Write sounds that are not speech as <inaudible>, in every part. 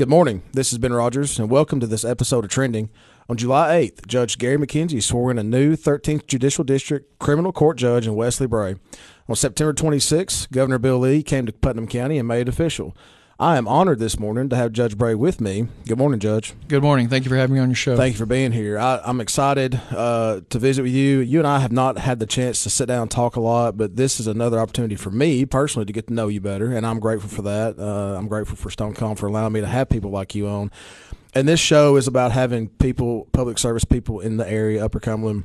Good morning. This is Ben Rodgers, and welcome to this episode of Trending. On July 8th, Judge Gary McKenzie swore in a new 13th Judicial District criminal court judge in Wesley Bray. On September 26th, Governor Bill Lee came to Putnam County and made it official. I am honored this morning to have Judge Bray with me. Good morning, Judge. Good morning. Thank you for having me on your show. Thank you for being here. I, am excited uh, to visit with you. You and I have not had the chance to sit down and talk a lot, but this is another opportunity for me personally to get to know you better, and I'm grateful for that. Uh, I'm grateful for Stonecom for allowing me to have people like you on. And this show is about having people, public service people in the area, Upper Cumberland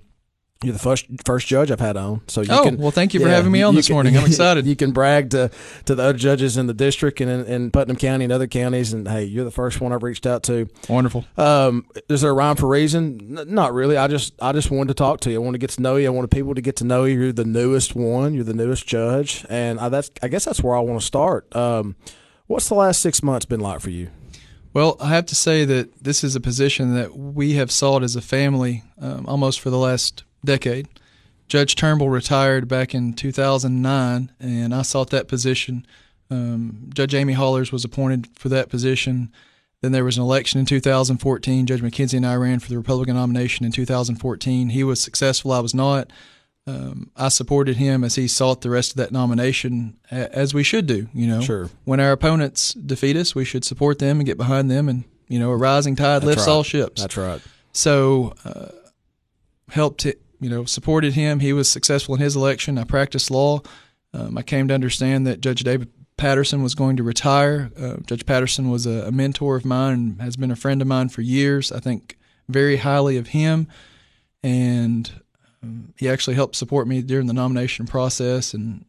you're the first first judge I've had on, so you oh can, well. Thank you for yeah, having me on this can, morning. I'm <laughs> excited. You can brag to to the other judges in the district and in, in, Putnam County and other counties, and hey, you're the first one I've reached out to. Wonderful. Um, is there a rhyme for reason? N- not really. I just I just wanted to talk to you. I want to get to know you. I wanted people to get to know you. You're the newest one. You're the newest judge, and I, that's I guess that's where I want to start. Um, what's the last six months been like for you? Well, I have to say that this is a position that we have sought as a family um, almost for the last decade. Judge Turnbull retired back in 2009, and I sought that position. Um, Judge Amy Hollars was appointed for that position. Then there was an election in 2014. Judge McKenzie and I ran for the Republican nomination in 2014. He was successful. I was not. Um, I supported him as he sought the rest of that nomination, as we should do. You know, sure. When our opponents defeat us, we should support them and get behind them. And you know, a rising tide That's lifts right. all ships. That's right. So, uh, helped you know, supported him. He was successful in his election. I practiced law. Um, I came to understand that Judge David Patterson was going to retire. Uh, Judge Patterson was a, a, mentor of mine and has been a friend of mine for years. I think very highly of him, and um, he actually helped support me during the nomination process. And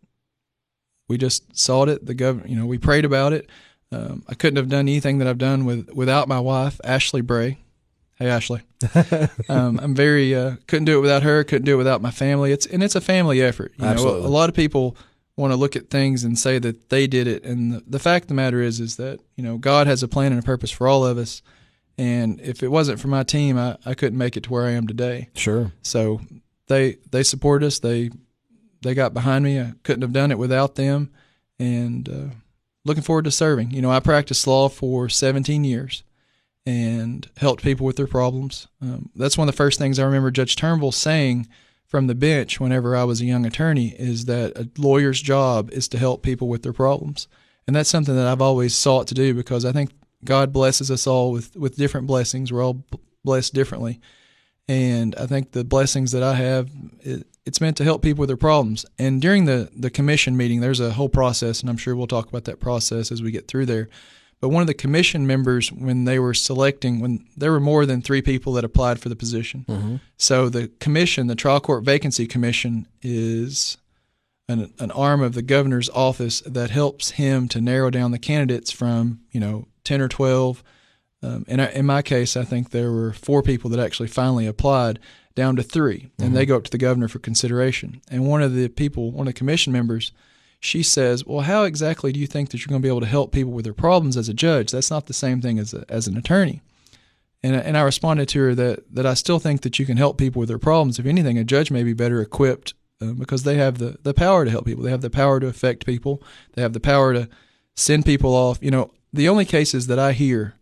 we just sought it. The governor, you know, we prayed about it. Um, I couldn't have done anything that I've done with without my wife, Ashley Bray. Hey Ashley, <laughs> um, I'm very uh, couldn't do it without her. Couldn't do it without my family. It's and it's a family effort. You Absolutely. Know, a, lot of people want to look at things and say that they did it, and the, the fact of the matter is, is that you know God has a plan and a purpose for all of us. And if it wasn't for my team, I, I couldn't make it to where I am today. Sure. So they they support us. They they got behind me. I couldn't have done it without them. And uh, looking forward to serving. You know, I practiced law for 17 years and helped people with their problems. Um, that's one of the first things I remember Judge Turnbull saying from the bench whenever I was a young attorney is that a lawyer's job is to help people with their problems. And that's something that I've always sought to do because I think God blesses us all with, with different blessings. We're all blessed differently. And I think the blessings that I have, it, it's meant to help people with their problems. And during the, the commission meeting, there's a whole process, and I'm sure we'll talk about that process as we get through there. But one of the commission members, when they were selecting, when there were more than three people that applied for the position, mm-hmm. so the commission, the trial court vacancy commission, is an, an arm of the governor's office that helps him to narrow down the candidates from you know ten or twelve. Um, in, in my case, I think there were four people that actually finally applied, down to 3 mm-hmm. and they go up to the governor for consideration. And one of the people, one of the commission members she says, Well, how exactly do you think that you're going to be able to help people with their problems as a judge? That's not the same thing as, a, as an attorney. And, and I responded to her that, that I still think that you can help people with their problems. If anything, a judge may be better equipped uh, because they have the, the power to help people. They have the power to affect people, they have the power to send people off. You know, the only cases that I hear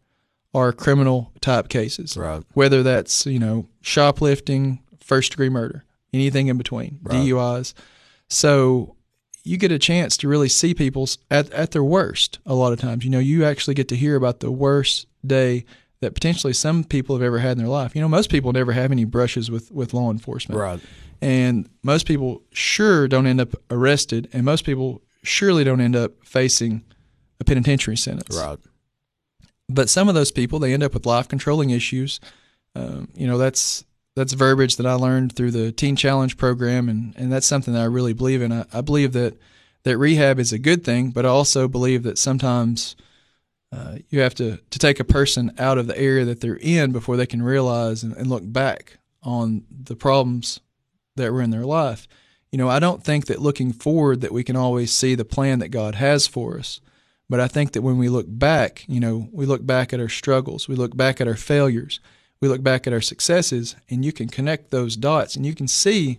are criminal type cases, right. whether that's, you know, shoplifting, first degree murder, anything in between, right. DUIs. So you get a chance to really see people at, at their worst a lot of times. You know, you actually get to hear about the worst day that potentially some people have ever had in their life. You know, most people never have any brushes with, with law enforcement. Right. And most people sure don't end up arrested, and most people surely don't end up facing a penitentiary sentence. Right. But some of those people, they end up with life controlling issues. Um, you know, that's that's verbiage that I learned through the Teen Challenge program, and, and that's something that I really believe in. I, I believe that that rehab is a good thing, but I also believe that sometimes uh, you have to, to take a person out of the area that they're in before they can realize and, and look back on the problems that were in their life. You know, I don't think that looking forward that we can always see the plan that God has for us. But I think that when we look back, you know, we look back at our struggles, we look back at our failures, we look back at our successes and you can connect those dots and you can see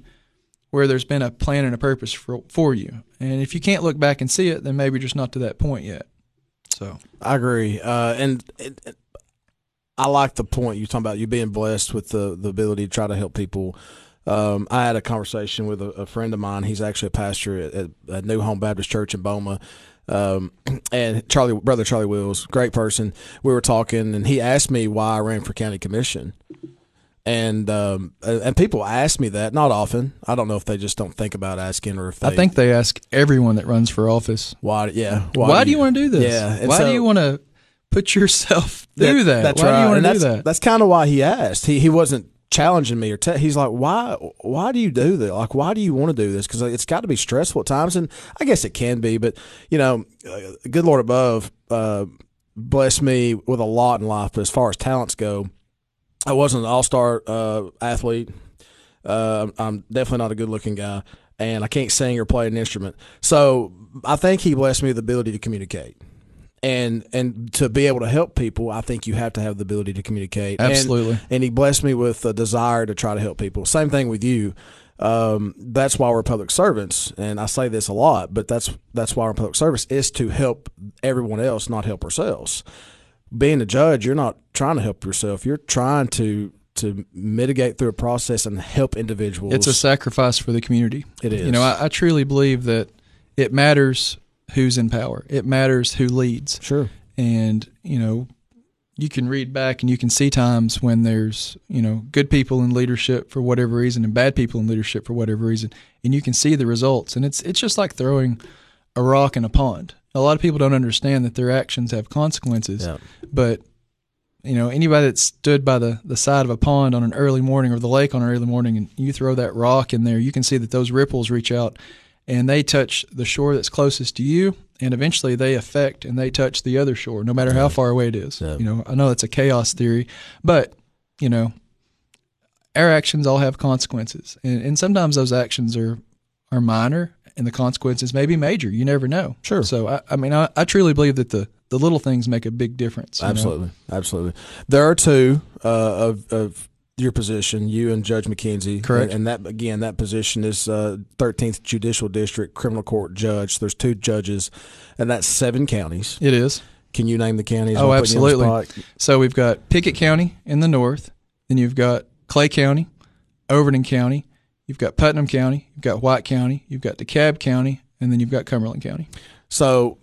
where there's been a plan and a purpose for, for you. And if you can't look back and see it, then maybe just not to that point yet. So I agree, uh, and it, it- I like the point you're talking about. You being blessed with the the ability to try to help people. Um, I had a conversation with a, a friend of mine. He's actually a pastor at, at New Home Baptist Church in Boma. Um, and Charlie, brother Charlie Wills, great person. We were talking, and he asked me why I ran for county commission. And um, and people ask me that not often. I don't know if they just don't think about asking or if they I think they ask everyone that runs for office, why. Yeah, why, do you want to do this? Yeah, and why so- do you want to put yourself through that? That's why right. do you want to do that? That's kind of why he asked. He he wasn't challenging me or te- he's like, why why do you do that? Like, why do you want to do this? Because it's got to be stressful at times, and I guess it can be. But you know, uh, good Lord above uh, me with a lot in life. But as far as talents go, I wasn't an all star uh, athlete. Uh, I'm definitely not a good looking guy, and I can't sing or play an instrument. So I think he blessed me with the ability to communicate. And and to be able to help people, I think you have to have the ability to communicate. Absolutely. and he blessed me with a desire to try to help people. Same thing with you. Um, that's why we're public servants, and I say this a lot, but that's that's why we're public service is to help everyone else, not help ourselves. Being a judge, you're not trying to help yourself; you're trying to to mitigate through a process and help individuals. It's a sacrifice for the community. It is. You know, I, I truly believe that it matters who's in power. It matters who leads. sure. And, you know, you can read back and you can see times when there's, you know, good people in leadership for whatever reason and bad people in leadership for whatever reason. And you can see the results. And it's it's just like throwing a rock in a pond. A lot of people don't understand that their actions have consequences. Yeah. But you know, anybody that stood by the, the side of a pond on an early morning or the lake on an early morning and you throw that rock in there, you can see that those ripples reach out and they touch the shore that's closest to you and eventually they affect and they touch the other shore, no matter how far away it is. Yeah. You know, I know that's a chaos theory, but you know, our actions all have consequences. And, and sometimes those actions are are minor and the consequences may be major. You never know. Sure. So I, I mean I, I truly believe that the, the little things make a big difference. you know? Absolutely, absolutely. There are two uh, of of your position, you and Judge McKenzie. Correct. And, and that again, that position is uh, Thirteenth Judicial District Criminal Court Judge. There's two judges, and that's seven counties. It is. Can you name the counties? Oh, I'll put you on the absolutely. So we've got Pickett County in the north, then you've got Clay County, Overton County, you've got Putnam County, you've got White County, you've got DeKalb County, and then you've got Cumberland County. So,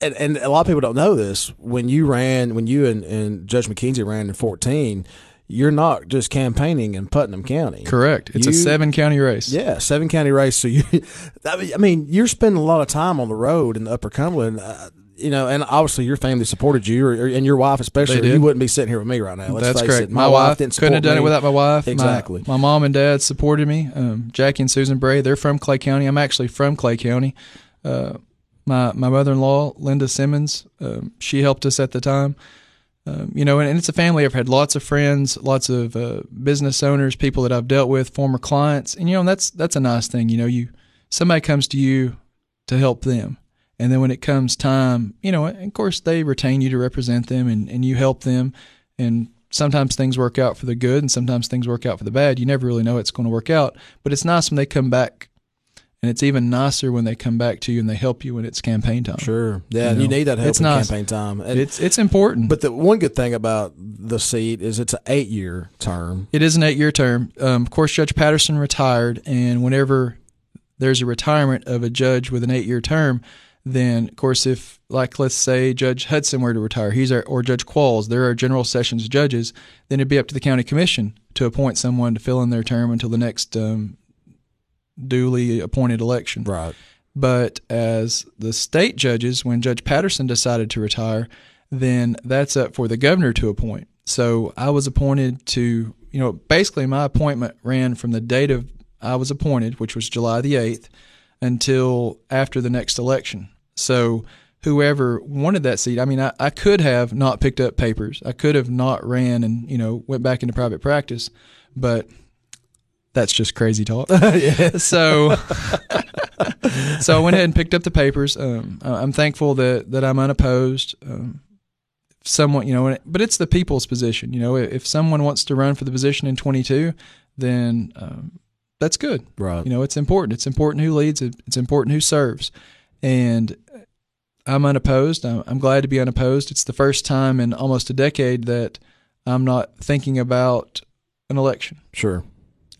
and, and a lot of people don't know this. When you ran, when you and, and Judge McKenzie ran in 14, you're not just campaigning in Putnam County. Correct. It's a seven county race. Yeah, seven county race. So you, <laughs> I mean- you're spending a lot of time on the road in the Upper Cumberland. Uh, you know, and obviously your family supported you, or, or- and your wife especially. You wouldn't be sitting here with me right now. Let's That's correct. it. My, wife didn't couldn't have done it without my wife. My- Exactly. My, mom and dad supported me. Um, Jackie and Susan Bray, they're from Clay County. I'm actually from Clay County. Uh, my my mother in law, Linda Simmons, um, she helped us at the time. Um, you know, and, and it's a family. I've had lots of friends, lots of uh, business owners, people that I've dealt with, former clients, and you know, that's that's a nice thing. You know, you somebody comes to you to help them, and then when it comes time, you know, of course they retain you to represent them, and, and you help them, and sometimes things work out for the good, and sometimes things work out for the bad. You never really know it's going to work out, but it's nice when they come back, and it's even nicer when they come back to you and they help you when it's campaign time. Sure. Yeah, You and you need that help it's in nice. campaign time. And, It's it's important. but the one good thing about the seat is it's an eight year term. It is an eight year term. Um, of course, Judge Patterson retired, and whenever there's a retirement of a judge with an eight year term, then of course, if like let's say Judge Hudson were to retire, he's our, or Judge Qualls, there are general sessions judges, then it'd be up to the county commission to appoint someone to fill in their term until the next um, duly appointed election. Right. But as the state judges, when Judge Patterson decided to retire, then that's up for the governor to appoint. So I was appointed to, you know, basically my appointment ran from the date of I was appointed, which was July the 8th, until after the next election. So whoever wanted that seat, I mean, I, I could have not picked up papers. I could have not ran and, you know, went back into private practice, but that's just crazy talk. <laughs> <laughs> So so I went ahead and picked up the papers. Um, I'm thankful that, that I'm unopposed. Um, someone, you know, but it's the people's position. You know, if someone wants to run for the position in 22, then um, that's good. Right. You know, it's important. It's important who leads. It's important who serves. And I'm unopposed. I'm glad to be unopposed. It's the first time in almost a decade that I'm not thinking about an election. Sure.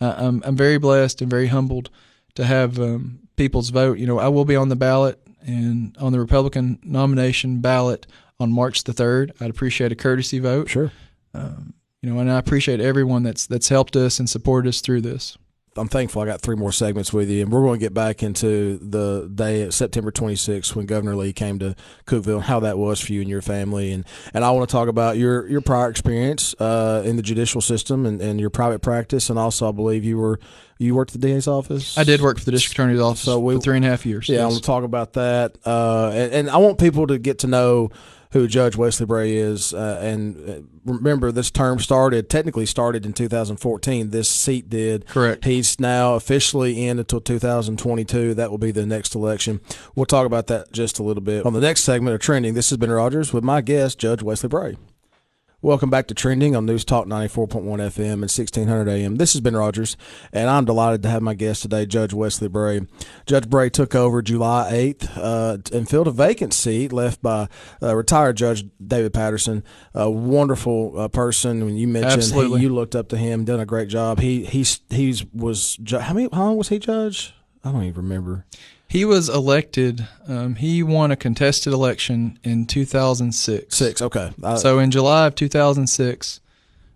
Uh, I'm I'm very blessed and very humbled to have um, people's vote. You know, I will be on the ballot and on the Republican nomination ballot on March the third. I'd appreciate a courtesy vote. Sure. Um, you know, and I appreciate everyone that's that's helped us and supported us through this. I'm thankful I got three more segments with you, and we're going to get back into the day September 26th when Governor Lee came to Cookeville and how that was for you and your family, and and I want to talk about your your prior experience uh, in the judicial system and, and your private practice, and also I believe you were you worked at the DA's office. I did work for the district attorney's office so we, for three and a half years. Yeah, yes. I want to talk about that, uh, and, and I want people to get to know who Judge Wesley Bray is. Uh, and uh, remember, this term started, technically started in 2014. This seat did. Correct. He's now officially in until 2022. That will be the next election. We'll talk about that just a little bit on the next segment of Trending. This has been Rodgers with my guest, Judge Wesley Bray. Welcome back to Trending on News Talk 94.1 FM and 1600 AM. This has been Rodgers, and I'm delighted to have my guest today, Judge Wesley Bray. Judge Bray took over July 8th uh, and filled a vacant seat left by uh, retired Judge David Patterson, a wonderful uh, person. When you mentioned he, you looked up to him, done a great job. He he's he's was how many how long was he judge? I don't even remember. He was elected. Um, he won a contested election in 2006. Six, okay. I, so in July of 2006,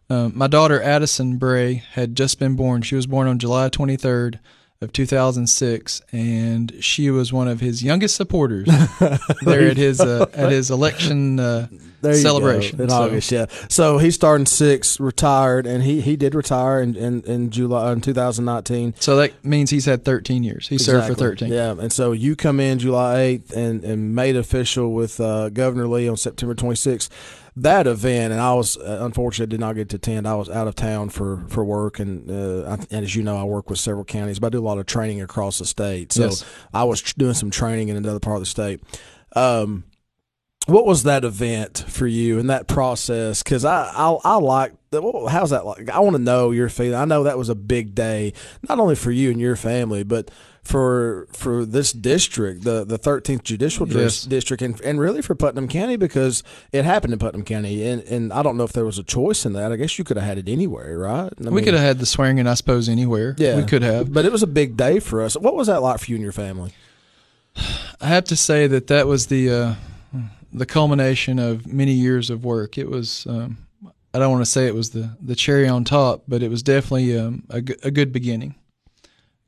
um, my daughter Addison Bray had just been born. She was born on July 23rd of 2006, and she was one of his youngest supporters <laughs> there at his uh, at his election uh, celebration in so. August. Yeah, so he's starting six, retired, and he, he did retire in, in, in July in 2019. So that means he's had 13 years. He exactly. served for 13. Yeah, and so you come in July 8th and, and made official with uh, Governor Lee on September 26th that event, and I was uh, unfortunately did not get to attend. I was out of town for for work, and uh, I, and as you know, I work with several counties, but I do a lot of training across the state. So yes. I was doing some training in another part of the state. Um, what was that event for you and that process? Because I, I I like how's that like? I want to know your feeling. I know that was a big day, not only for you and your family, but for for this district, the the 13th judicial yes. district, and, and really for Putnam County because it happened in Putnam County, and and I don't know if there was a choice in that. I guess you could have had it anywhere, right? I we mean, could have had the swearing, in, I suppose, anywhere. Yeah, we could have. But it was a big day for us. What was that like for you and your family? I have to say that that was the uh, the culmination of many years of work. It was. Um, I don't want to say it was the, the cherry on top, but it was definitely um, a, a good beginning.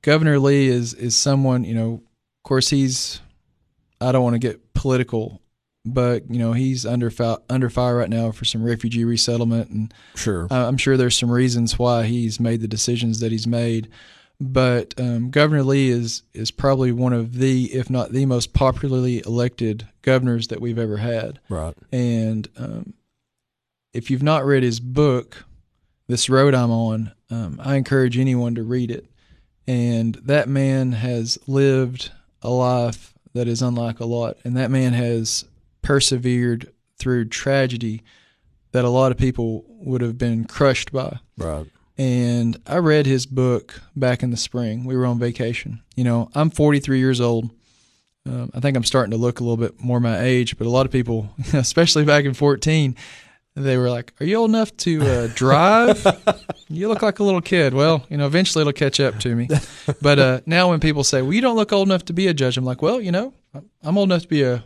Governor Lee is is someone you know. Of course, he's. I don't want to get political, but you know he's under fi- under fire right now for some refugee resettlement, and sure, I'm sure there's some reasons why he's made the decisions that he's made. But um, Governor Lee is is probably one of the, if not the most popularly elected governors that we've ever had. Right. And um, if you've not read his book, This Road I'm On, um, I encourage anyone to read it. And that man has lived a life that is unlike a lot. And that man has persevered through tragedy that a lot of people would have been crushed by. Right. And I read his book back in the spring. We were on vacation. You know, I'm 43 years old. Um, I think I'm starting to look a little bit more my age, but a lot of people, <laughs> especially back in 14, they were like, "Are you old enough to uh, drive? <laughs> you look like a little kid." Well, you know, eventually it'll catch up to me. But uh, now when people say, "Well, you don't look old enough to be a judge," I'm like, "Well, you know, I'm old enough to be a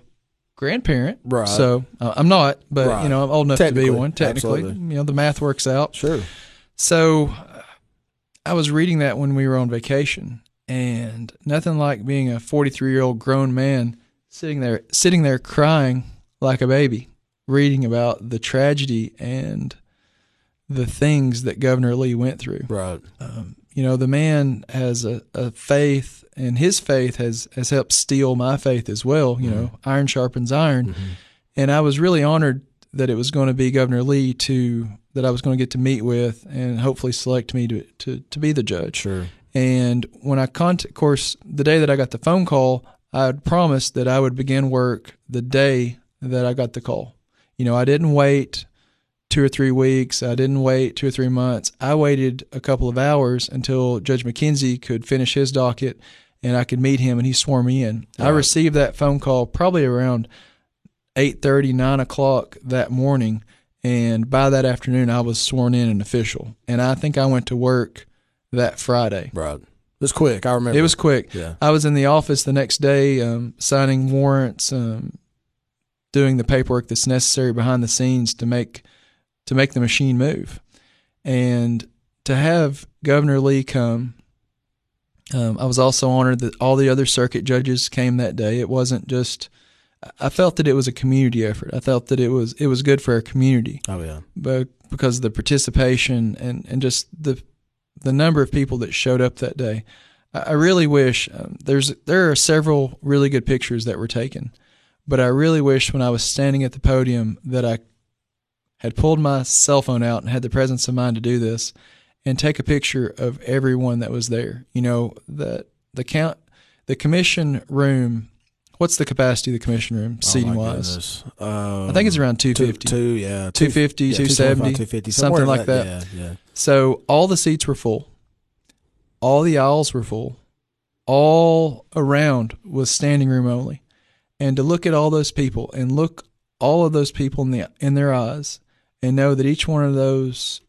grandparent, right? So uh, I'm not, but right. you know, I'm old enough to be one. Technically, absolutely. you know, the math works out. Sure. So I was reading that when we were on vacation, and nothing like being a 43 year old grown man sitting there, sitting there crying like a baby reading about the tragedy and the things that Governor Lee went through. Right. Um, you know, the man has a, a, faith, and his faith has, has helped steel my faith as well. You mm-hmm. know, iron sharpens iron. Mm-hmm. And I was really honored that it was going to be Governor Lee to that I was going to get to meet with and hopefully select me to to, to be the judge. Sure. And when I contact, of course, the day that I got the phone call, I had promised that I would begin work the day that I got the call. You know, I didn't wait two or three weeks. I didn't wait two or three months. I waited a couple of hours until Judge McKenzie could finish his docket and I could meet him, and he swore me in. I received that phone call probably around eight thirty, nine o'clock that morning, and by that afternoon, I was sworn in and official. And I think I went to work that Friday. Right. It was quick. I remember. It was quick. Yeah. I was in the office the next day, um, signing warrants, um, doing the paperwork that's necessary behind the scenes to make to make the machine move, and to have Governor Lee come. Um, I was also honored that all the other circuit judges came that day. It wasn't just. I felt that it was a community effort. I felt that it was it was good for our community, Oh yeah. but because of the participation and, and just the the number of people that showed up that day. I, I really wish um, there's there are several really good pictures that were taken, but I really wish when I was standing at the podium that I had pulled my cell phone out and had the presence of mind to do this and take a picture of everyone that was there. You know, the the count the commission room what's the capacity of the commission room seating oh wise? Um, I think it's around two, 250. two, yeah, 250, yeah, 270, 250, something like that. Yeah, yeah. So all the seats were full. All the aisles were full. All around was standing room only. And to look at all those people and look all of those people in the in their eyes and know that each one of those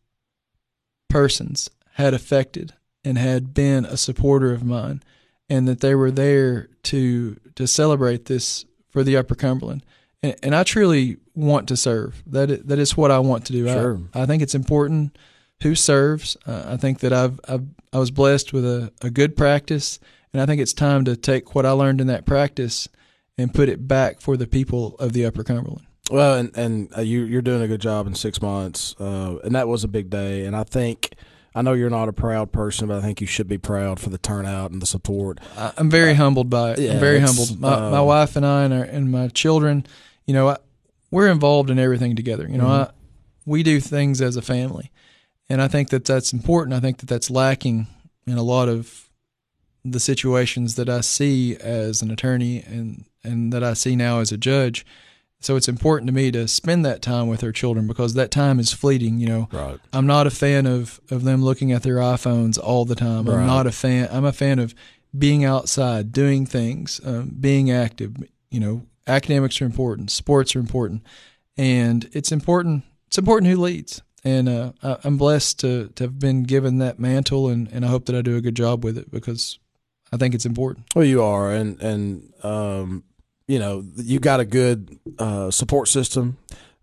persons had affected and had been a supporter of mine and that they were there to to celebrate this for the Upper Cumberland. And, and I truly want to serve. That is, that is what I want to do. Sure. I, I think it's important who serves. Uh, I think that I've, I've I was blessed with a, a good practice, and I think it's time to take what I learned in that practice and put it back for the people of the Upper Cumberland. Well, and and uh, you you're doing a good job in six months, uh, and that was a big day. And I think I know you're not a proud person, but I think you should be proud for the turnout and the support. I- I'm very humbled by it. yeah, I'm very humbled. My, my um, wife and I and, our, and my children, you know, I, we're involved in everything together. You know, Mhm. I, we do things as a family, and I think that that's important. I think that that's lacking in a lot of the situations that I see as an attorney and and that I see now as a judge. So it's important to me to spend that time with our children because that time is fleeting. You know, Right. I'm not a fan of, of them looking at their iPhones all the time. Right. I'm not a fan. I'm a fan of being outside, doing things, um, being active. You know, academics are important, sports are important, and it's important. It's important who leads. And uh, I'm blessed to, to have been given that mantle, and, and I hope that I do a good job with it because I think it's important. Well, you are, and and um, you know you got a good uh, support system.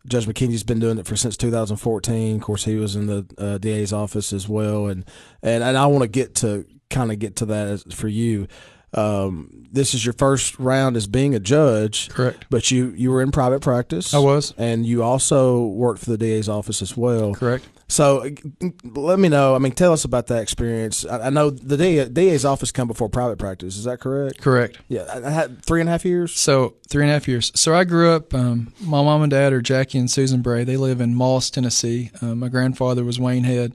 Judge McKenzie's been doing it for since 2014. Of course, he was in the uh, DA's office as well, and and, and I want to get to kind of get to that for you. Um, this is your first round as being a judge, Correct. but you you were in private practice. I was and you also worked for the DA's office as well. correct. So uh, let me know. I mean, tell us about that experience. I, I know the DA, DA's office come before private practice. Is that correct? Correct. Yeah, I, I had three and a half years. So three and a half years. So I grew up. Um, my mom and dad are Jackie and Susan Bray. They live in Moss, Tennessee. Um, my grandfather was Wayne Head,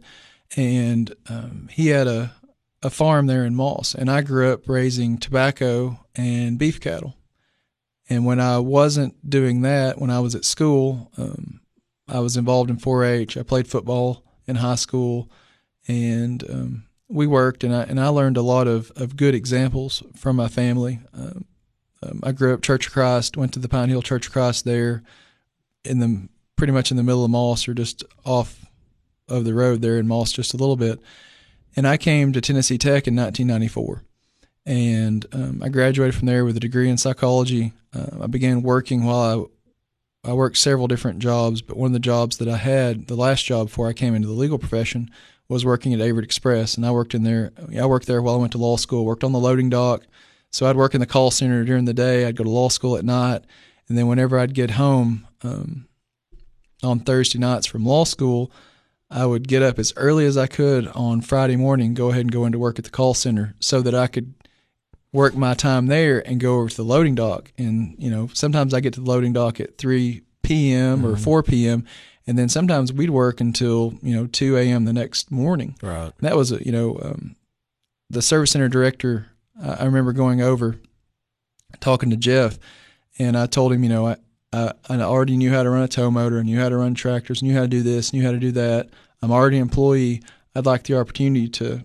and um, he had a a farm there in Moss. And I grew up raising tobacco and beef cattle. And when I wasn't doing that, when I was at school, um, I was involved in 4-H. I played football in high school, and um, we worked. and I and I learned a lot of of good examples from my family. Um, um, I grew up Church of Christ, went to the Pine Hill Church of Christ there, in the pretty much in the middle of Moss or just off of the road there in Moss just a little bit. And I came to Tennessee Tech in 1994, and um, I graduated from there with a degree in psychology. Uh, I began working while I I worked several different jobs, but one of the jobs that I had, the last job before I came into the legal profession, was working at Averitt Express, and I worked in there. I worked there while I went to law school. Worked on the loading dock, so I'd work in the call center during the day. I'd go to law school at night, and then whenever I'd get home um, on Thursday nights from law school, I would get up as early as I could on Friday morning, go ahead and go into work at the call center, so that I could work my time there and go over to the loading dock. And you know, sometimes I get to the loading dock at three p.m. or four p.m. And then sometimes we'd work until you know two a.m. the next morning. Right. And that was a you know um, the service center director. I I remember going over, talking to Jeff, and I told him, you know, I, Uh, I I already knew how to run a tow motor, and knew how to run tractors, knew how to do this, knew how to do that. I'm already an employee. I'd like the opportunity to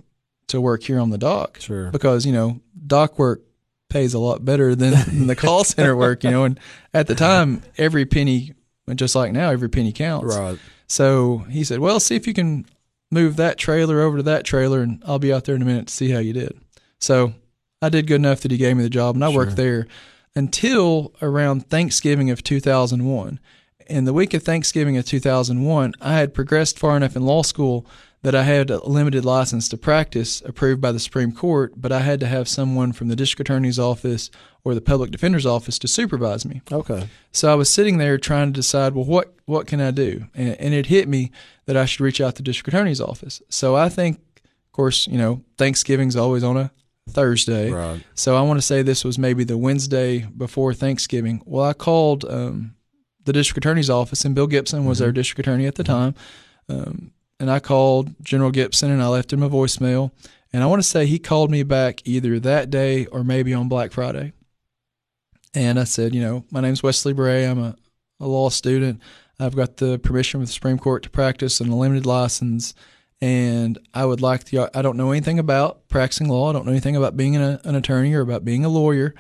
to work here on the dock Sure. because you know dock work pays a lot better than, than the call center <laughs> work. You know, and at the time, every penny, just like now, every penny counts. Right. So he said, "Well, see if you can move that trailer over to that trailer, and I'll be out there in a minute to see how you did." So I did good enough that he gave me the job, and I worked there until around Thanksgiving of 2001. In the week of Thanksgiving of 2001, I had progressed far enough in law school that I had a limited license to practice approved by the Supreme Court, but I had to have someone from the district attorney's office or the public defender's office to supervise me. Okay. So I was sitting there trying to decide, well, what what can I do? And, and it hit me that I should reach out to the district attorney's office. So I think, of course, you know, Thanksgiving's always on a Thursday. Right. So I want to say this was maybe the Wednesday before Thanksgiving. Well, I called um, the district attorney's office, and Bill Gibson was our district attorney at the time. Um, and I called General Gibson, and I left him a voicemail. And I want to say he called me back either that day or maybe on Black Friday. And I said, you know, my name's Wesley Bray. I'm a, a law student. I've got the permission with the Supreme Court to practice and a limited license. And I would like the, I don't know anything about practicing law. I don't know anything about being an, an attorney or about being a lawyer.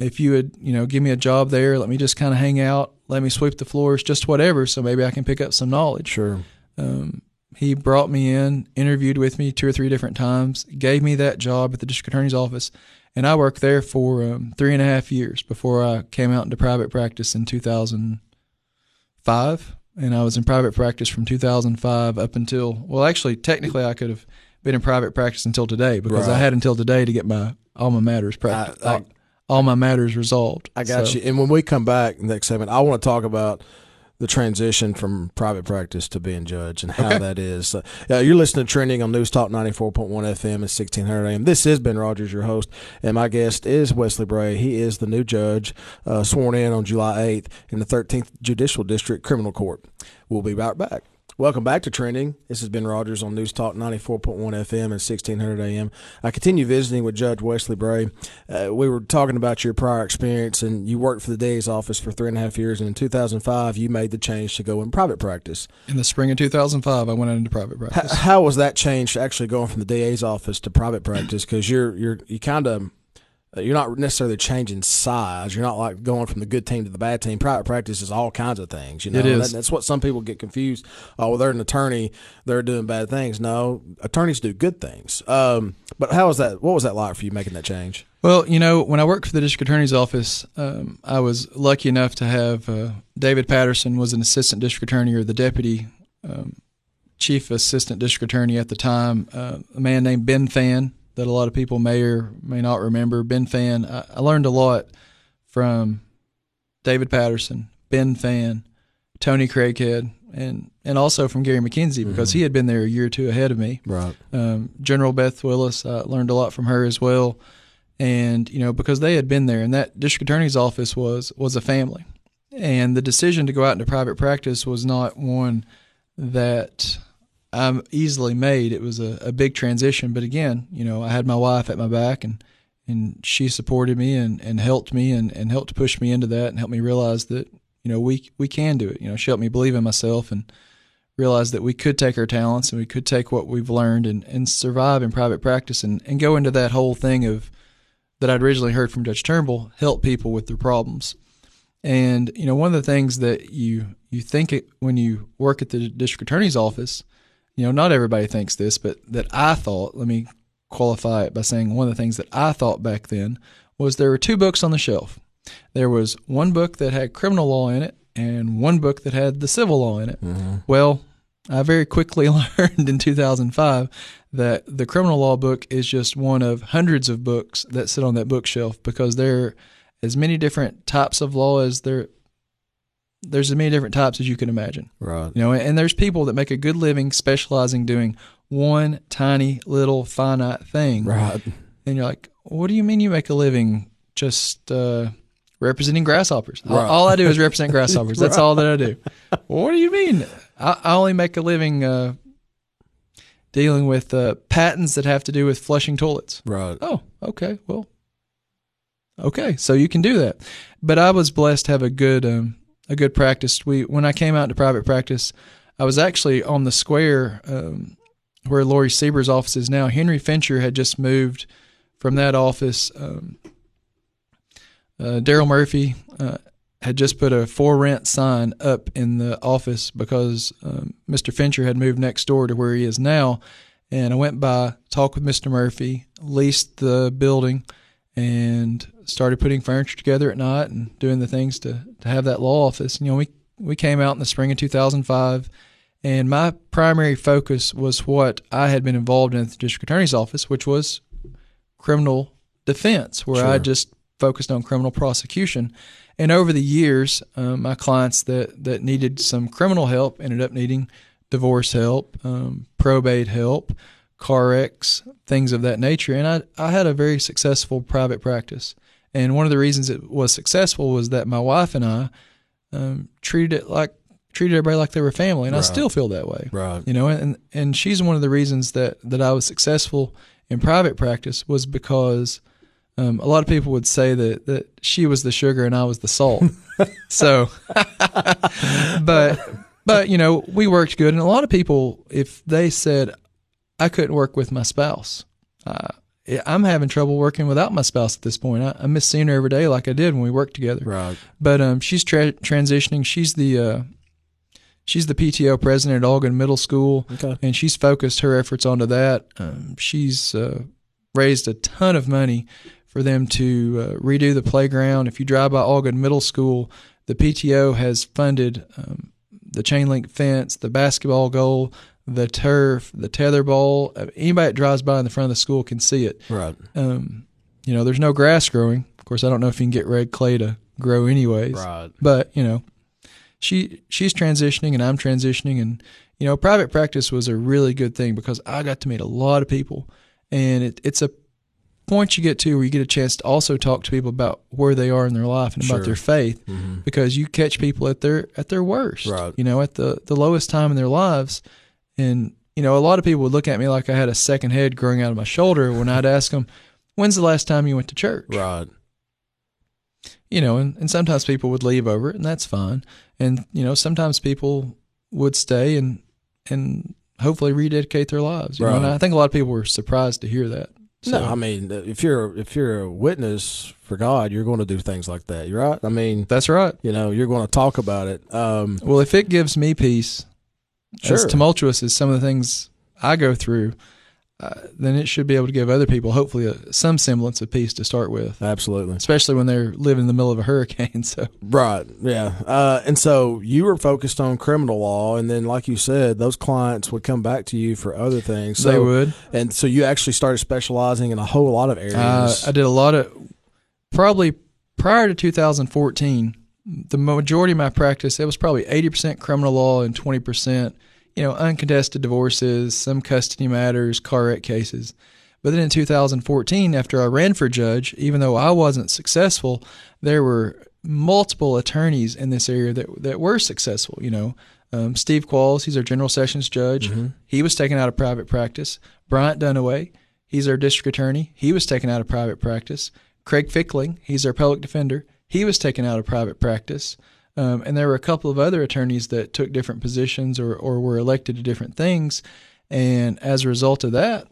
If you would, you know, give me a job there, let me just kind of hang out, let me sweep the floors, just whatever, so maybe I can pick up some knowledge. Sure. Um, he brought me in, interviewed with me two or three different times, gave me that job at the district attorney's office, and I worked there for um, three and a half years before I came out into private practice in 2005. And I was in private practice from 2005 up until, well, actually, technically, I could have been in private practice until today because I had until today to get my alma matters practice, I- I- all my matters resolved. I got So- you. And when we come back next segment, I want to talk about the transition from private practice to being judge and how Okay. that is. Uh, yeah, you're listening to Trending on News Talk 94.1 FM and 1600 AM. This is Ben Rodgers, your host, and my guest is Wesley Bray. He is the new judge uh, sworn in on July 8th in the 13th Judicial District Criminal Court. We'll be right back. Welcome back to Trending. This has been Rodgers on News Talk 94.1 FM and 1600 AM. I continue visiting with Judge Wesley Bray. Uh, we were talking about your prior experience, and you worked for the DA's office for three and a half years. And in 2005, you made the change to go in private practice. in the spring of 2005, I went into private practice. how was that change actually going from the DA's office to private practice? Because you're you're you kind of you're not necessarily changing size. You're not like going from the good team to the bad team. Private practice is all kinds of things. You know, It is. That- that's what some people get confused. Oh, well, they're an attorney. They're doing bad things. No, attorneys do good things. Um, but how was that? What was that like for you making that change? Well, you know, when I worked for the district attorney's office, um, I was lucky enough to have uh, David Patterson was an assistant district attorney or the deputy um, chief assistant district attorney at the time. Uh, a man named Ben Fan that a lot of people may or may not remember. Ben Fan. I, I learned a lot from David Patterson, Ben Fan, Tony Craighead, and and also from Gary McKenzie because he had been there a year or two ahead of me Right. um, General Beth Willis. I learned a lot from her as well, and you know because they had been there, and that district attorney's office was was a family, and the decision to go out into private practice was not one that I easily made. It was a, a big transition, but again, you know, I had my wife at my back, and and she supported me and, and helped me and, and helped push me into that and helped me realize that you know we we can do it. You know, she helped me believe in myself and realize that we could take our talents and we could take what we've learned and, and survive in private practice and, and go into that whole thing of that I'd originally heard from Judge Turnbull, help people with their problems. And you know, one of the things that you you think when you work at the district attorney's office, you know, not everybody thinks this, but that I thought. Let me qualify it by saying one of the things that I thought back then was there were two books on the shelf. There was one book that had criminal law in it, and one book that had the civil law in it. Mm-hmm. Well, I very quickly <laughs> learned in 2005 that the criminal law book is just one of hundreds of books that sit on that bookshelf because there are as many different types of law as there there's as many different types as you can imagine. Right. You know, and there's people that make a good living specializing doing one tiny little finite thing. Right. And you're like, what do you mean you make a living just uh, representing grasshoppers? All- Right. All, I do is represent grasshoppers. That's <laughs> Right. all that I do. what do you mean? I, I only make a living uh, dealing with uh, patents that have to do with flushing toilets. Right. Oh, okay. Well, okay. So you can do that. But I was blessed to have a good um, a good practice. We when I came out to private practice, I was actually on the square um, where Lori Sieber's office is now, Henry Fincher had just moved from that office. Um, uh, Daryl Murphy uh, had just put a for rent sign up in the office because um, Mr. Fincher had moved next door to where he is now. And I went by, talked with Mr. Murphy, leased the building, and started putting furniture together at night and doing the things to, to have that law office. You know, we, we came out in the spring of 2005, and my primary focus was what I had been involved in at the district attorney's office, which was criminal defense, where Sure. I just focused on criminal prosecution. And over the years, um, my clients that, that needed some criminal help ended up needing divorce help, um, probate help, car wrecks, things of that nature. And I, I had a very successful private practice. And one of the reasons it was successful was that my wife and I um, treated it like treated everybody like they were family, and I still feel that way. Right. You know, and and she's one of the reasons that that I was successful in private practice was because um, a lot of people would say that that she was the sugar and I was the salt. <laughs> so, <laughs> but but you know, we worked good, and a lot of people, if they said I couldn't work with my spouse. Uh, I'm having trouble working without my spouse at this point. I, I miss seeing her every day like I did when we worked together Right. but um, she's tra- transitioning. She's the uh, she's the PTO president at Algood Middle School, Okay. and she's focused her efforts onto that. Um, she's uh, raised a ton of money for them to uh, redo the playground. If you drive by Algood Middle School, the PTO has funded um, the chain link fence, the basketball goal, the turf, the tetherball. Uh, Anybody that drives by in the front of the school can see it Right. um, you know, there's no grass growing. Of course, I don't know if you can get red clay to grow anyways. Right. But you know, she she's transitioning and I'm transitioning, and you know, private practice was a really good thing because I got to meet a lot of people, and it, it's a point you get to where you get a chance to also talk to people about where they are in their life and Sure. about their faith Mhm. because you catch people at their at their worst Right. you know at the the lowest time in their lives and you know a lot of people would look at me like i had a second head growing out of my shoulder when i'd ask them when's the last time you went to church Right. you know and, and sometimes people would leave over it and that's fine and you know sometimes people would stay and and hopefully rededicate their lives you know? and Right. i think a lot of people were surprised to hear that No, I mean, if you're if you're a witness for God, you're going to do things like that. You're right. I mean, that's right you know, you're going to talk about it. Um, Well, if it gives me peace, as tumultuous as some of the things I go through, uh, then it should be able to give other people, hopefully, a, some semblance of peace to start with, absolutely. especially when they're living in the middle of a hurricane. <laughs> So, Right. Yeah. Uh, and so you were focused on criminal law, and then, like you said, those clients would come back to you for other things. So, they would. And so you actually started specializing in a whole lot of areas. Uh, I did a lot of, probably prior to 2014, the majority of my practice, it was probably 80% criminal law and 20%, you know, uncontested divorces, some custody matters, car wreck cases. But then in 2014, after I ran for judge, even though I wasn't successful, there were multiple attorneys in this area that that were successful. You know, um, Steve Qualls, he's our general sessions judge. He was taken out of private practice. Bryant Dunaway, he's our district attorney. He was taken out of private practice. Craig Fickling, he's our public defender. He was taken out of private practice. Um, and there were a couple of other attorneys that took different positions or, or were elected to different things. And as a result of that,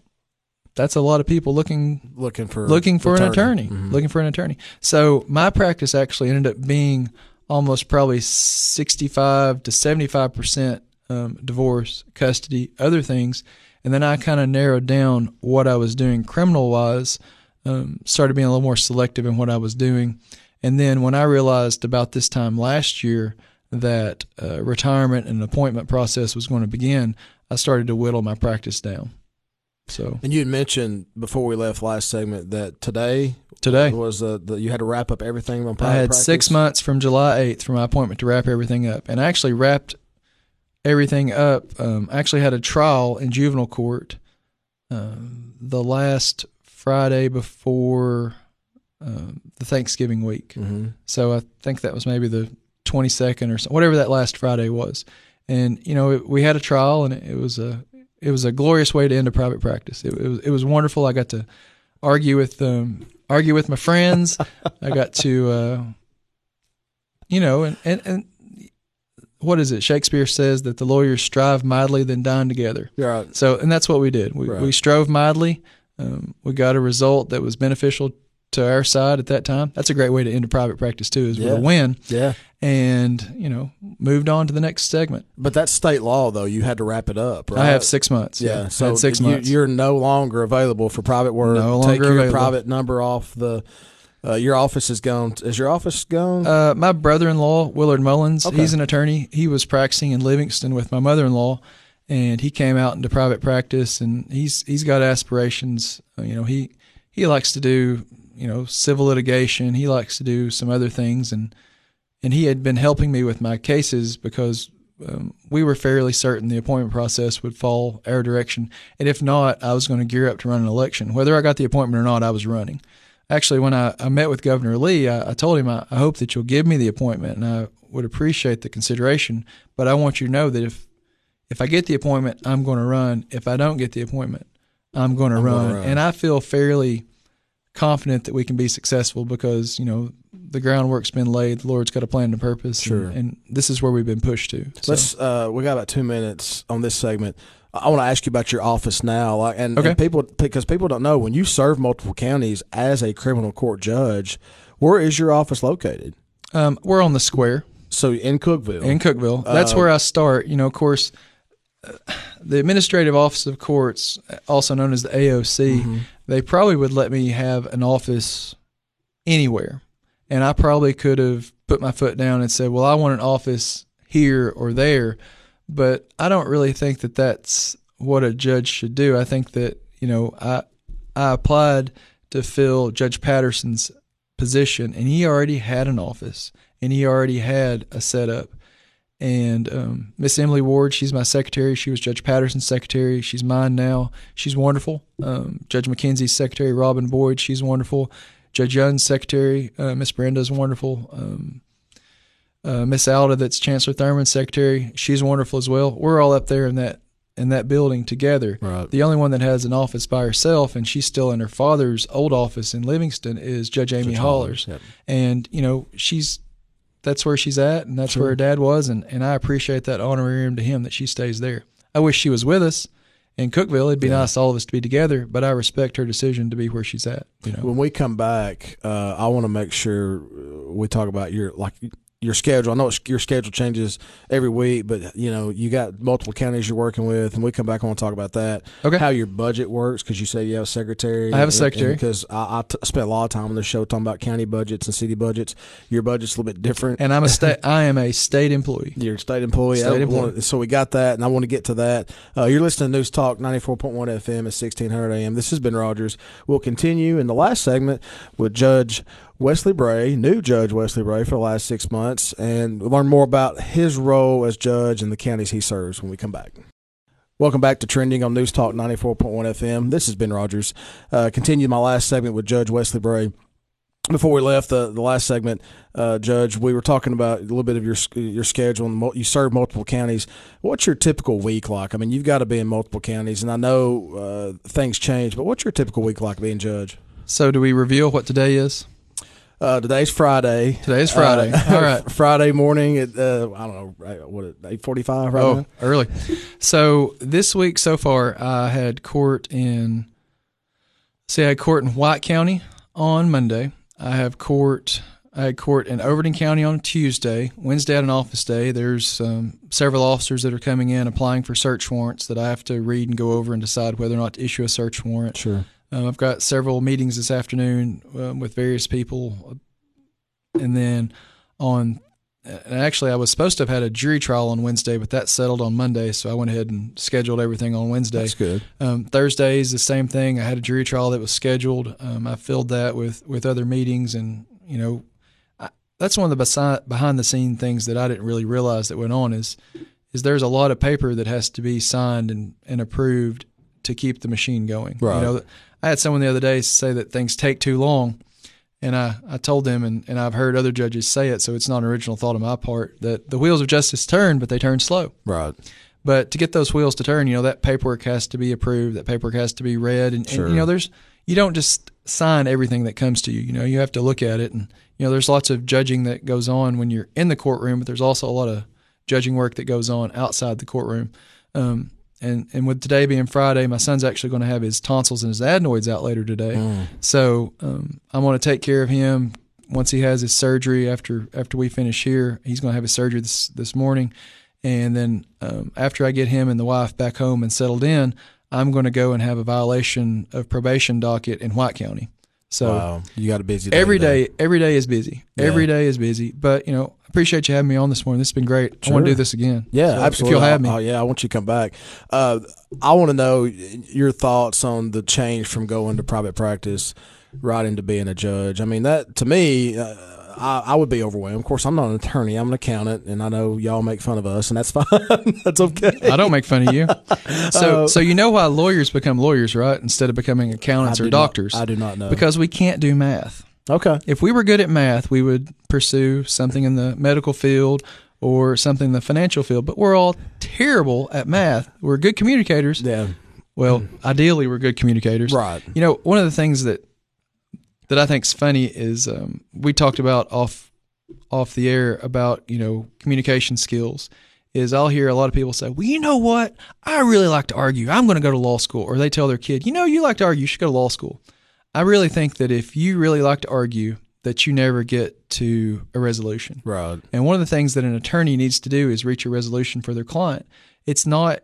that's a lot of people looking looking for looking for an attorney, Mhm. looking for an attorney. So my practice actually ended up being almost probably 65 to 75 percent um, divorce, custody, other things, and then I kind of narrowed down what I was doing criminal wise. Um, started being a little more selective in what I was doing, and then when I realized about this time last year that uh, retirement and appointment process was going to begin, I started to whittle my practice down. So And you had mentioned before we left last segment that today today, was uh, the, you had to wrap up everything on I had practice? six months from July 8th for my appointment to wrap everything up. And I actually wrapped everything up. Um, I actually had a trial in juvenile court um, the last Friday before um, the Thanksgiving week. Mhm. So I think that was maybe the 22nd or so, whatever that last Friday was. And you know, it, we had a trial, and it, it was a it was a glorious way to end a private practice. It, it was it was wonderful. I got to argue with um argue with my friends. I got to uh, you know, and and and what is it? Shakespeare says that the lawyers strive mightily, then dine together. Right. So, and that's what we did. We, Right. we strove mightily. Um, we got a result that was beneficial to our side at that time. That's a great way to end a private practice too, is with Yeah. a win. Yeah. And you know, moved on to the next segment. But that's state law, though. You had to wrap it up, right? I have six months. Yeah, Yeah, so six you, months. You're no longer available for private work. No Take longer your available. private number off the. Uh, your office is gone. Is your office gone? Uh, my brother-in-law, Willard Mullins, Okay. he's an attorney. He was practicing in Livingston with my mother-in-law, and he came out into private practice. And he's he's got aspirations. Uh, You know, he he likes to do you know civil litigation. He likes to do some other things, and and he had been helping me with my cases because um, we were fairly certain the appointment process would fall our direction, and if not, I was going to gear up to run an election. Whether I got the appointment or not, I was running actually when I, I met with Governor Lee, I, I told him I, I hope that you'll give me the appointment and I would appreciate the consideration. But I want you to know that if if I get the appointment, I'm going to run. If I don't get the appointment, I'm going to run. run. And I feel fairly confident that we can be successful because you know the groundwork's been laid. The Lord's got a plan and a purpose. Sure. And, and this is where we've been pushed to. So, Let's. Uh, we got about two minutes on this segment. I want to ask you about your office now, like, and, Okay. and people because people don't know when you serve multiple counties as a criminal court judge, where is your office located? um, we're on the square. So in Cookeville, in Cookeville. That's Uh, where I start. You know, of course, the Administrative Office of Courts, also known as the AOC, Mhm. they probably would let me have an office anywhere. And I probably could have put my foot down and said, well, I want an office here or there. But I don't really think that that's what a judge should do. I think that, you know, I, I applied to fill Judge Patterson's position, and he already had an office and he already had a setup. And um, Miss Emily Ward, she's my secretary. She was Judge Patterson's secretary. She's mine now. She's wonderful. Um, Judge McKenzie's secretary, Robin Boyd, she's wonderful. Judge Young's secretary, uh, Miss Brenda's wonderful. Um, uh, Miss Alda, that's Chancellor Thurman's secretary, she's wonderful as well. We're all up there in that in that building together. right? The only one that has an office by herself, and she's still in her father's old office in Livingston, is Judge Amy Judge Hollars Yep. and you know she's that's where she's at and that's Sure. where her dad was and, and i appreciate that honorarium to him that she stays there i wish she was with us in cookeville it'd be Yeah. nice all of us to be together but i respect her decision to be where she's at you know When we come back, uh, I want to make sure we talk about your like your schedule. I know it's, your schedule changes every week, but you know you got multiple counties you're working with, and we come back. I want to talk about that. Okay. How your budget works because you say you have a secretary. I have a secretary. Because I, I t- spent a lot of time on the show talking about county budgets and city budgets. Your budget's a little bit different. and i'm a state <laughs> i am a state employee You're a state employee. State employee. wanna- so we got that, and I want to get to that. Uh, you're listening to News Talk 94.1 FM at 1600 AM. This has been Rodgers. We'll continue in the last segment with Judge Wesley Bray, new Judge Wesley Bray for the last six months, and learn more about his role as judge in the counties he serves when we come back. Welcome back to Trending on News Talk 94.1 FM. This has been Rodgers. Uh, continue my last segment with Judge Wesley Bray. Before we left the, the last segment, uh, Judge, we were talking about a little bit of your your schedule. And you serve multiple counties. What's your typical week like? I mean, you've got to be in multiple counties, and I know uh, things change. But what's your typical week like being judge? so do we reveal what today is Uh, today's Friday. today is friday. Uh, <laughs> all right. Friday morning at uh, I don't know what eight forty five right oh now. early. So this week so far i had court in see i had court in white county on monday. I have court i had court in overton county on tuesday. Wednesday had an office day. There's um, several officers that are coming in applying for search warrants that i have to read and go over and decide whether or not to issue a search warrant. Sure. Um, I've got several meetings this afternoon um, with various people, and then on. And actually, I was supposed to have had a jury trial on Wednesday, but that settled on Monday, so I went ahead and scheduled everything on Wednesday. That's good. Um, Thursday is the same thing. I had a jury trial that was scheduled. Um, I filled that with with other meetings, and you know, I, that's one of the behind the scene things that I didn't really realize that went on is is there's a lot of paper that has to be signed and, and approved to keep the machine going. Right. You know, I had someone the other day say that things take too long. And I, I told them, and, and I've heard other judges say it, so it's not an original thought on my part, that the wheels of justice turn, but they turn slow. Right. But to get those wheels to turn, you know, that paperwork has to be approved. That paperwork has to be read, and, and, you know, there's you don't just sign everything that comes to you. You know, you have to look at it, and you know, there's lots of judging that goes on when you're in the courtroom, but there's also a lot of judging work that goes on outside the courtroom. Um, and and with today being Friday, my son's actually going to have his tonsils and his adenoids out later today. Mm. So um, I'm going to take care of him once he has his surgery. After after we finish here, he's going to have his surgery this this morning, and then um, after I get him and the wife back home and settled in, I'm going to go and have a violation of probation docket in White County. So wow, you got a busy day every day, every day is busy. Yeah. Every day is busy. But you know, appreciate you having me on this morning. This has been great. I want to do this again. Yeah, So absolutely. If you'll have me. Oh, yeah, I want you to come back. Uh, I want to know your thoughts on the change from going to private practice right into being a judge. I mean, that to me, uh, I, I would be overwhelmed. Of course, I'm not an attorney. I'm an accountant, and I know y'all make fun of us, and that's <laughs> fine. that's okay. I don't make fun of you. <laughs> So, Uh, so you know why lawyers become lawyers, right? Instead of becoming accountants or do not- doctors, I do not know. because we can't do math. okay. If we were good at math, we would pursue something in the medical field or something in the financial field. But we're all terrible at math. We're good communicators. Yeah. Well, ideally, we're good communicators. Right. You know, one of the things that that I think's funny is um, we talked about off off the air about you know communication skills. Is I'll hear a lot of people say, "Well, you know what? I really like to argue. I'm going to go to law school." Or they tell their kid, "You know, you like to argue. You should go to law school." I really think that if you really like to argue, that you never get to a resolution. Right. And one of the things that an attorney needs to do is reach a resolution for their client. It's not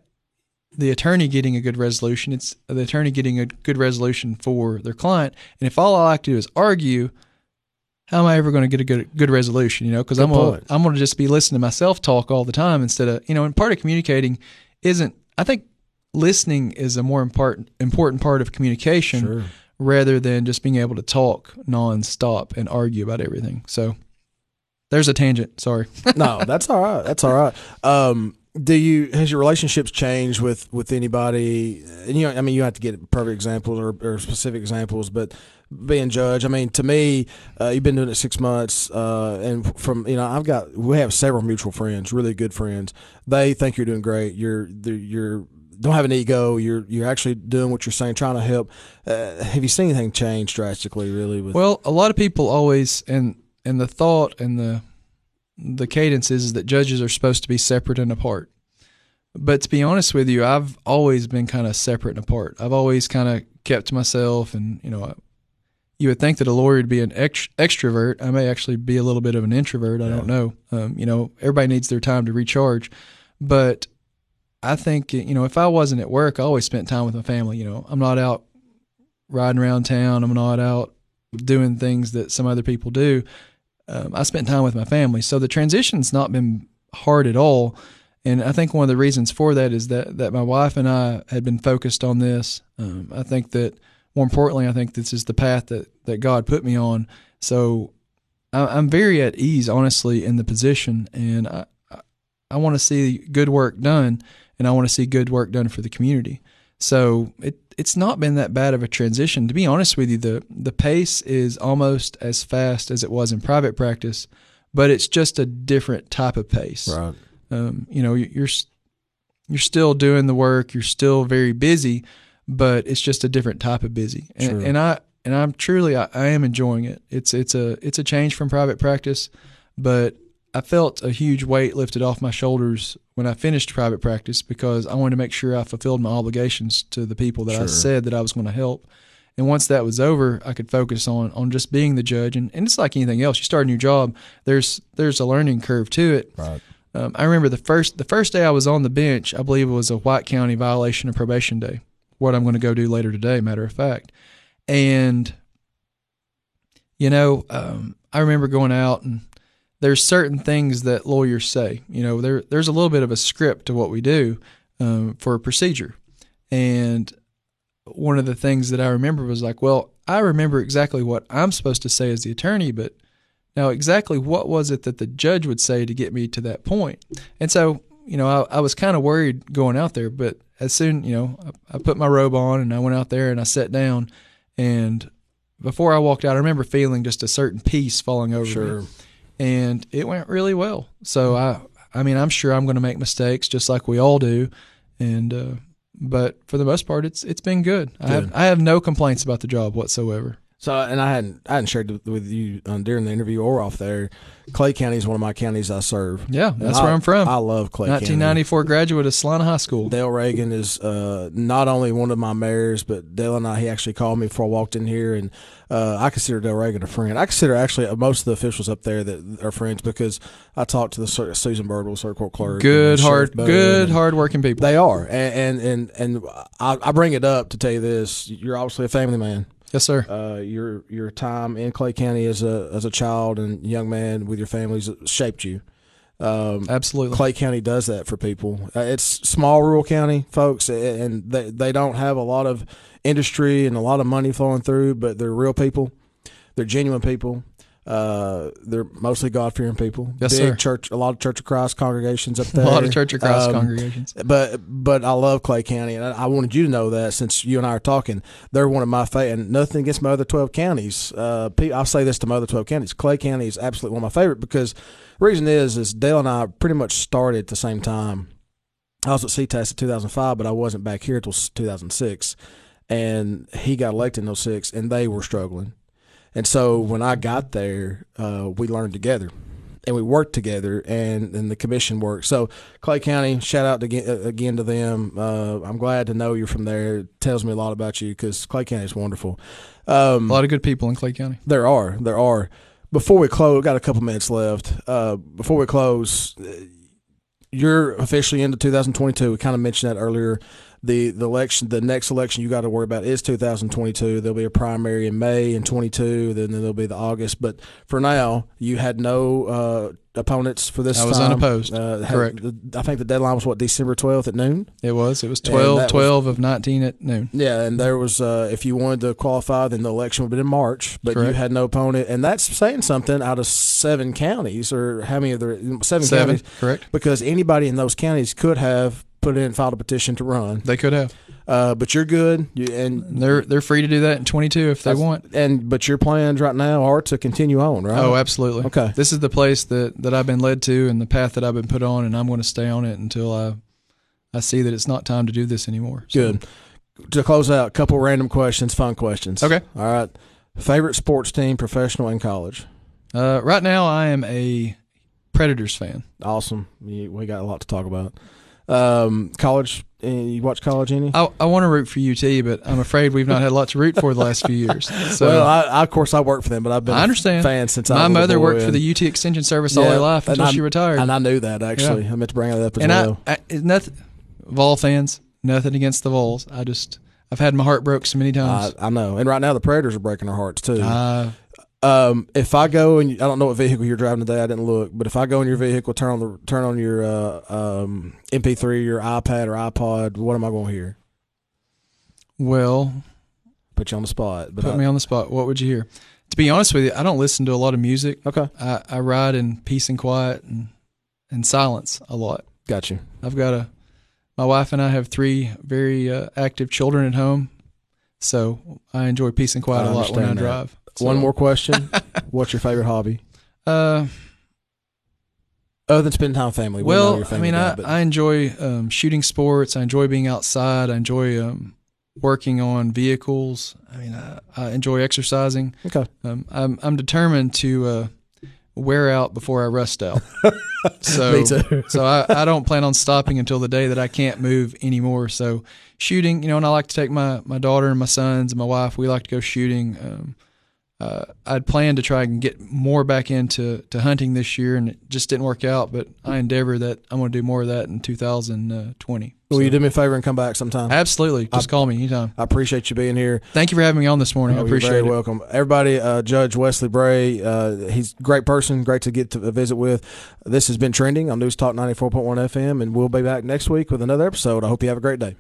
the attorney getting a good resolution, it's the attorney getting a good resolution for their client. And if all I like to do is argue, how am I ever going to get a good good resolution? You know, because I'm gonna. I'm going to just be listening to myself talk all the time instead of you know. And part of communicating isn't. I think listening is a more important important part of communication Sure. rather than just being able to talk nonstop and argue about everything. So there's a tangent. Sorry. no, that's all right. That's all right. Um, do you has your relationships changed with with anybody? And you know, I mean, you have to get perfect examples or, or specific examples, but being judge, I mean, to me, uh, you've been doing it six months, uh, and from you know, I've got we have several mutual friends, really good friends. They think you're doing great. You're you're don't have an ego. You're you're actually doing what you're saying, trying to help. Uh, have you seen anything change drastically? Really? Well, a lot of people always and and the thought and the the cadence is that judges are supposed to be separate and apart. But to be honest with you, I've always been kind of separate and apart. I've always kind of kept to myself, and you know, you would think that a lawyer would be an ex- extrovert. I may actually be a little bit of an introvert. I don't know. Um, you know, everybody needs their time to recharge, but I think you know if I wasn't at work, I always spent time with my family. You know, I'm not out riding around town. I'm not out doing things that some other people do. Um, I spent time with my family, so the transition's not been hard at all. And I think one of the reasons for that is that that my wife and I had been focused on this. Um, I think that more importantly, I think this is the path that that God put me on. So I, I'm very at ease, honestly, in the position, and I I, I want to see good work done, and I want to see good work done for the community. So it it's not been that bad of a transition. To be honest with you, the the pace is almost as fast as it was in private practice, but it's just a different type of pace. right. Um, you know, you're you're still doing the work, you're still very busy, but it's just a different type of busy. And, Sure. and I and I'm truly I, I am enjoying it. It's it's a it's a change from private practice, but I felt a huge weight lifted off my shoulders when I finished private practice because I wanted to make sure I fulfilled my obligations to the people that I said that I was going to help. And once that was over, I could focus on on just being the judge. And, and it's like anything else. You start a new job, there's there's a learning curve to it. Right. Um, I remember the first the first day I was on the bench. I believe it was a White County violation of probation day. What I'm going to go do later today, matter of fact. And you know, um, I remember going out and there's certain things that lawyers say. You know, there there's a little bit of a script to what we do um, for a procedure. And one of the things that I remember was like, well, I remember exactly what I'm supposed to say as the attorney, but now exactly what was it that the judge would say to get me to that point? And so, you know, I, I was kind of worried going out there, but as soon, you know, I, I put my robe on and I went out there and I sat down, and before I walked out, I remember feeling just a certain peace falling over me Sure. And it went really well. So I, I mean, I'm sure I'm going to make mistakes just like we all do, and uh, but for the most part, it's it's been good. I have I have no complaints about the job whatsoever. So, and I hadn't I hadn't shared it with you um, during the interview or off there. Clay County is one of my counties I serve. Yeah, that's where I'm from. I love Clay County. 1994 graduate of Celina High School. Dale Reagan is uh, not only one of my mayors, but Dale and I, he actually called me before I walked in here, and uh, I consider Dale Reagan a friend. I consider actually uh, most of the officials up there that are friends because I talked to the Susan Birdwell, Court Clerk. Good, hard, good, hard working people. They are, and and and, and I, I bring it up to tell you this: you're obviously a family man. Yes, sir. Uh, your your time in Clay County as a as a child and young man with your families shaped you. Um, Absolutely. Clay County does that for people. Uh, it's small rural county, folks, and they they don't have a lot of industry and a lot of money flowing through, but they're real people. They're genuine people. Uh, they're mostly God fearing people. Yes, Big sir. church, a lot of Church of Christ congregations up there. <laughs> A lot of Church of Christ Um, congregations. But but I love Clay County, and I, I wanted you to know that since you and I are talking, they're one of my favorite. And nothing against my other twelve counties. Uh, pe- I'll say this to my other twelve counties: Clay County is absolutely one of my favorite because the reason is is Dale and I pretty much started at the same time. I was at CTAS in 2005, but I wasn't back here until 2006, and he got elected in 06, and they were struggling. And so when I got there, uh, we learned together and we worked together and, and the commission worked. So Clay County, shout out again, again to them. Uh, I'm glad to know you're from there. It tells me a lot about you because Clay County is wonderful. Um, A lot of good people in Clay County. there are, there are. Before we close, we've got a couple minutes left. Uh, before we close, uh, you're officially into 2022. We kind of mentioned that earlier. The the election, the next election you got to worry about is 2022. There'll be a primary in May in 22. Then there'll be the August. But for now, you had no uh, opponents for this. I was time. unopposed. Uh, had- Correct. I think the deadline was what December 12th at noon. It was. It was And 12, was- 12 of 19 at noon. Yeah, and there was uh, if you wanted to qualify, then the election would have been in March, but you had no opponent, and that's saying something. Out of seven counties, or how many of the seven, Seven. counties? Correct. Because anybody in those counties could have put in filed a petition to run, They could have. uh, but you're good, you, and They're they're free to do that in 22 if they want. and but your plans right now are to continue on, right? Oh, absolutely. okay. This is the place that, that I've been led to and the path that I've been put on, and I'm going to stay on it until I I see that it's not time to do this anymore. So- Good. To close out, a couple random questions, fun questions. Okay. All right. Favorite sports team, professional and college. Uh, right now, I am a Predators fan. Awesome. We we got a lot to talk about. Um, college. uh, You watch college any? I, I want to root for UT, but I'm afraid we've not had a lot to root for the last few years. <laughs> So well, I, I, of course I work for them, but I've been I understand. fan since I my was mother worked for the UT Extension Service all her life until I- she retired. and I knew that actually. I meant to bring that up as and well. I, I nothing, Vol fans, nothing against the Vols. I just I've had my heart broke so many I, times. I know, and right now the Predators are breaking our hearts too. Uh, um, if I go and I don't know what vehicle you're driving today, I didn't look, but if I go in your vehicle, turn on the turn on your uh, um, MP3, your iPad or iPod, what am I going to hear? well, Put you on the spot. But put I- me on the spot. What would you hear? To be honest with you, I don't listen to a lot of music. okay, I, I ride in peace and quiet and and silence a lot. got you. I've got a my wife and I have three very uh, active children at home, so I enjoy peace and quiet I a lot when I that. drive. So, One more question: <laughs> What's your favorite hobby Uh, other than spending time with family? We well, you're a I family mean, guy, I, I enjoy um, shooting sports. I enjoy being outside. I enjoy um, working on vehicles. I mean, I, I enjoy exercising. okay. Um, I'm I'm determined to uh, wear out before I rust out. <laughs> so Me too. so I, I don't plan on stopping until the day that I can't move anymore. So shooting, you know, and I like to take my, my daughter and my sons and my wife. We like to go shooting. Um, uh, I'd planned to try and get more back into to hunting this year, and it just didn't work out. But I endeavor that I'm going to do more of that in 2020. Will So- you do me a favor and come back sometime? Absolutely, just call me anytime. I appreciate you being here. Thank you for having me on this morning. I Oh, appreciate you're very it. welcome. Everybody, uh, Judge Wesley Bray, uh, he's a great person, great to get to visit with. This has been trending on News Talk 94.1 FM, and we'll be back next week with another episode. I hope you have a great day.